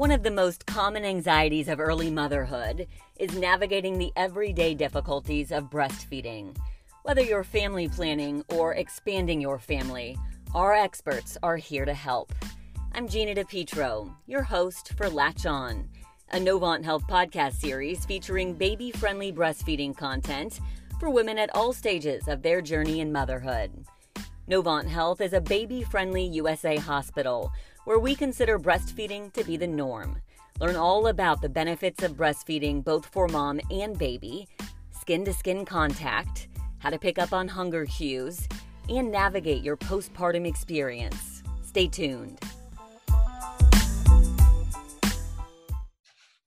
One of the most common anxieties of early motherhood is navigating the everyday difficulties of breastfeeding. Whether you're family planning or expanding your family, our experts are here to help. I'm Gina DePietro, your host for Latch On, a Novant Health podcast series featuring baby friendly breastfeeding content for women at all stages of their journey in motherhood. Novant Health is a baby friendly USA hospital where we consider breastfeeding to be the norm. Learn all about the benefits of breastfeeding both for mom and baby, skin to skin contact, how to pick up on hunger cues, and navigate your postpartum experience. Stay tuned.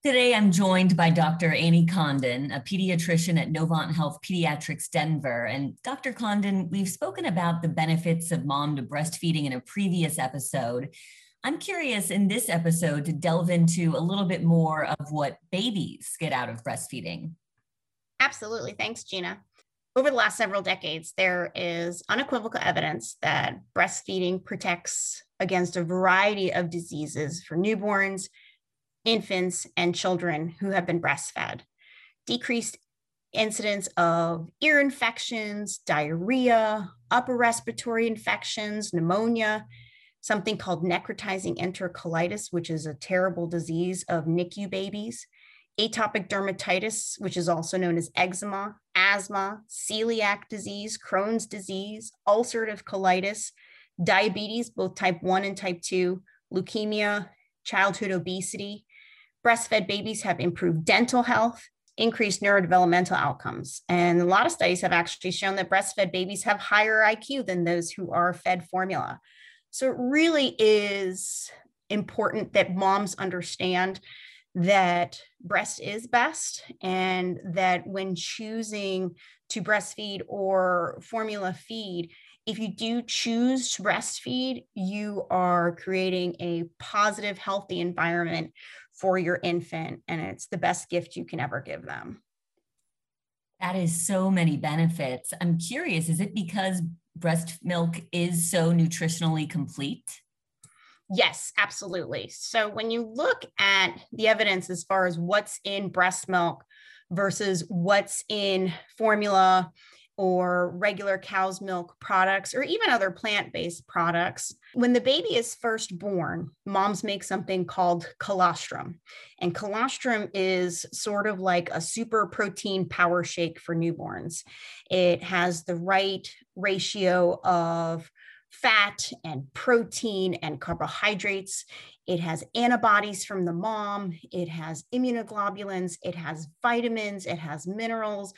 Today, I'm joined by Dr. Annie Condon, a pediatrician at Novant Health Pediatrics Denver. And Dr. Condon, we've spoken about the benefits of mom to breastfeeding in a previous episode. I'm curious in this episode to delve into a little bit more of what babies get out of breastfeeding. Absolutely. Thanks, Gina. Over the last several decades, there is unequivocal evidence that breastfeeding protects against a variety of diseases for newborns, infants, and children who have been breastfed. Decreased incidence of ear infections, diarrhea, upper respiratory infections, pneumonia, something called necrotizing enterocolitis, which is a terrible disease of NICU babies, atopic dermatitis, which is also known as eczema, asthma, celiac disease, Crohn's disease, ulcerative colitis, diabetes, both type 1 and type 2, leukemia, childhood obesity. Breastfed babies have improved dental health, increased neurodevelopmental outcomes. And a lot of studies have actually shown that breastfed babies have higher IQ than those who are fed formula. So it really is important that moms understand that breast is best and that when choosing to breastfeed or formula feed, if you do choose to breastfeed, you are creating a positive, healthy environment for your infant, and it's the best gift you can ever give them. That is so many benefits. I'm curious, is it because breast milk is so nutritionally complete? Yes, absolutely. So when you look at the evidence as far as what's in breast milk versus what's in formula or regular cow's milk products or even other plant-based products when the baby is first born moms make something called colostrum and colostrum is sort of like a super protein power shake for newborns it has the right ratio of fat and protein and carbohydrates. It has antibodies from the mom. It has immunoglobulins. It has vitamins. It has minerals.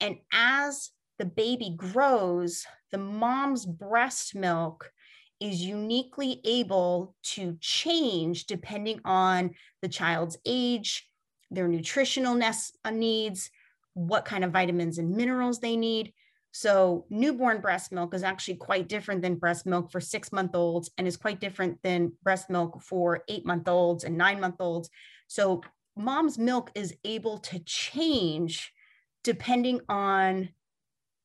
And as the baby grows, the mom's breast milk is uniquely able to change depending on the child's age, their nutritional uh, needs, what kind of vitamins and minerals they need. So, newborn breast milk is actually quite different than breast milk for six month olds and is quite different than breast milk for eight month olds and nine month olds. So, mom's milk is able to change depending on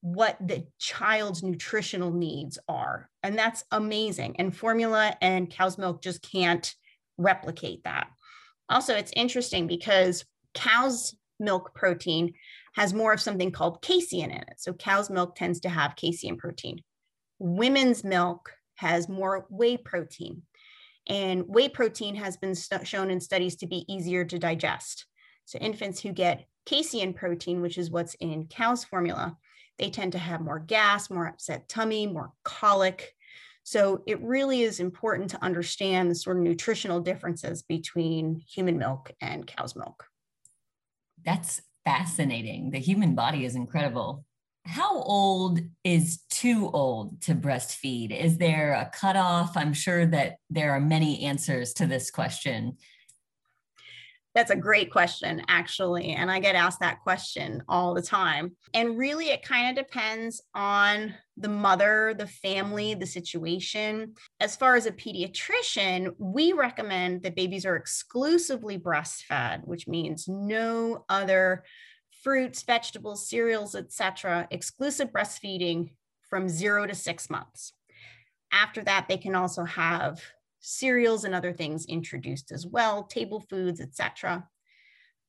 what the child's nutritional needs are. And that's amazing. And formula and cow's milk just can't replicate that. Also, it's interesting because cow's milk protein has more of something called casein in it. So cow's milk tends to have casein protein. Women's milk has more whey protein. And whey protein has been st- shown in studies to be easier to digest. So infants who get casein protein, which is what's in cow's formula, they tend to have more gas, more upset tummy, more colic. So it really is important to understand the sort of nutritional differences between human milk and cow's milk. That's fascinating. The human body is incredible. How old is too old to breastfeed? Is there a cutoff? I'm sure that there are many answers to this question. That's a great question, actually. And I get asked that question all the time. And really, it kind of depends on the mother, the family, the situation. As far as a pediatrician, we recommend that babies are exclusively breastfed, which means no other fruits, vegetables, cereals, etc., exclusive breastfeeding from 0 to 6 months. After that, they can also have cereals and other things introduced as well, table foods, etc.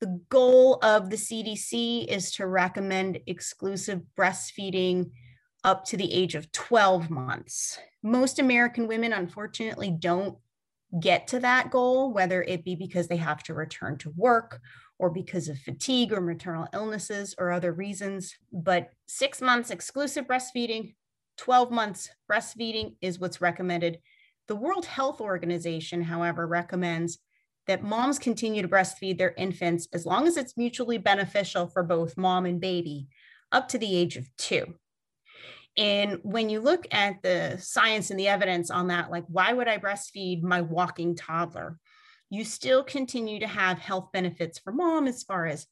The goal of the CDC is to recommend exclusive breastfeeding up to the age of 12 months. Most American women, unfortunately, don't get to that goal, whether it be because they have to return to work or because of fatigue or maternal illnesses or other reasons. But six months exclusive breastfeeding, 12 months breastfeeding is what's recommended. The World Health Organization, however, recommends that moms continue to breastfeed their infants as long as it's mutually beneficial for both mom and baby up to the age of two. And when you look at the science and the evidence on that, like, why would I breastfeed my walking toddler? You still continue to have health benefits for mom as far as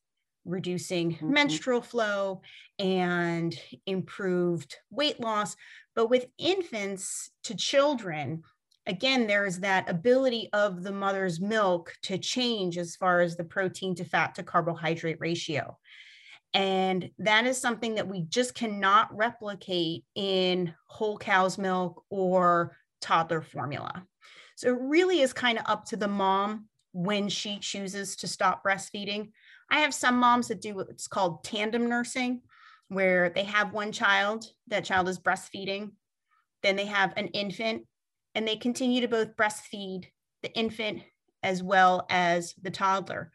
reducing mm-hmm. menstrual flow and improved weight loss. But with infants to children, again, there's that ability of the mother's milk to change as far as the protein to fat to carbohydrate ratio. And that is something that we just cannot replicate in whole cow's milk or toddler formula. So it really is kind of up to the mom when she chooses to stop breastfeeding. I have some moms that do what's called tandem nursing, where they have one child, that child is breastfeeding, then they have an infant, and they continue to both breastfeed the infant as well as the toddler.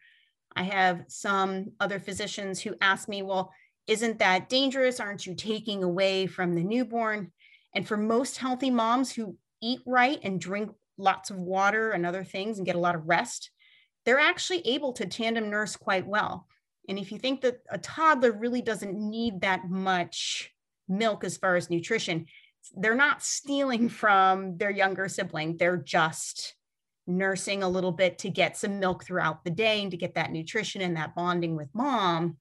I have some other physicians who ask me, well, isn't that dangerous? Aren't you taking away from the newborn? And for most healthy moms who eat right and drink lots of water and other things and get a lot of rest, they're actually able to tandem nurse quite well. And if you think that a toddler really doesn't need that much milk as far as nutrition, they're not stealing from their younger sibling. They're just nursing a little bit to get some milk throughout the day and to get that nutrition and that bonding with mom.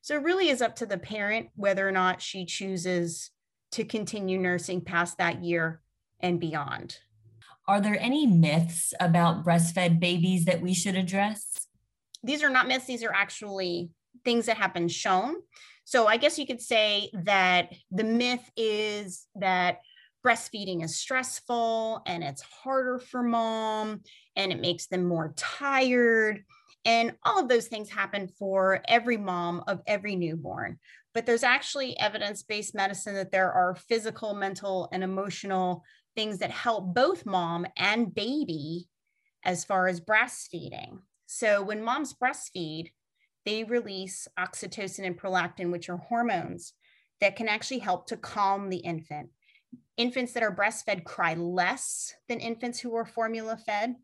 So it really is up to the parent whether or not she chooses to continue nursing past that year and beyond. Are there any myths about breastfed babies that we should address? These are not myths, these are actually things that have been shown. So I guess you could say that the myth is that breastfeeding is stressful and it's harder for mom and it makes them more tired. And all of those things happen for every mom of every newborn. But there's actually evidence based medicine that there are physical, mental, and emotional things that help both mom and baby as far as breastfeeding. So when moms breastfeed, they release oxytocin and prolactin, which are hormones that can actually help to calm the infant infants that are breastfed cry less than infants who are formula fed.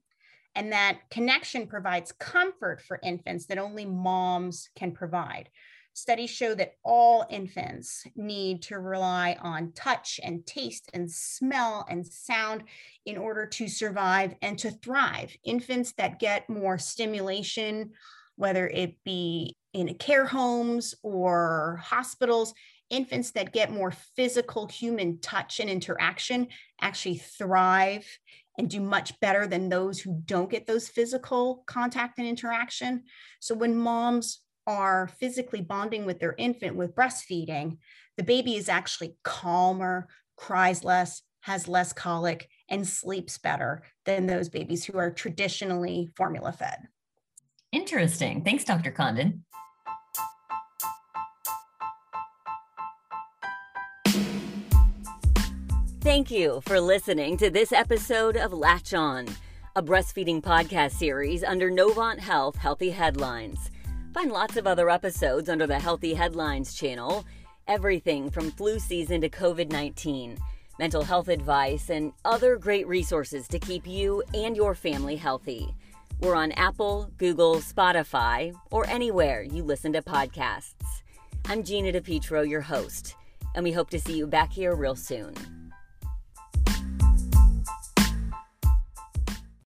And that connection provides comfort for infants that only moms can provide. Studies show that all infants need to rely on touch and taste and smell and sound in order to survive and to thrive. Infants that get more stimulation, whether it be in care homes or hospitals, infants that get more physical human touch and interaction actually thrive and do much better than those who don't get those physical contact and interaction. So when moms are physically bonding with their infant with breastfeeding, the baby is actually calmer, cries less, has less colic, and sleeps better than those babies who are traditionally formula fed. Interesting. Thanks, Dr. Condon. Thank you for listening to this episode of Latch On, a breastfeeding podcast series under Novant Health Healthy Headlines. Find lots of other episodes under the Healthy Headlines channel, everything from flu season to COVID 19, mental health advice, and other great resources to keep you and your family healthy. We're on Apple, Google, Spotify, or anywhere you listen to podcasts. I'm Gina DePietro, your host, and we hope to see you back here real soon.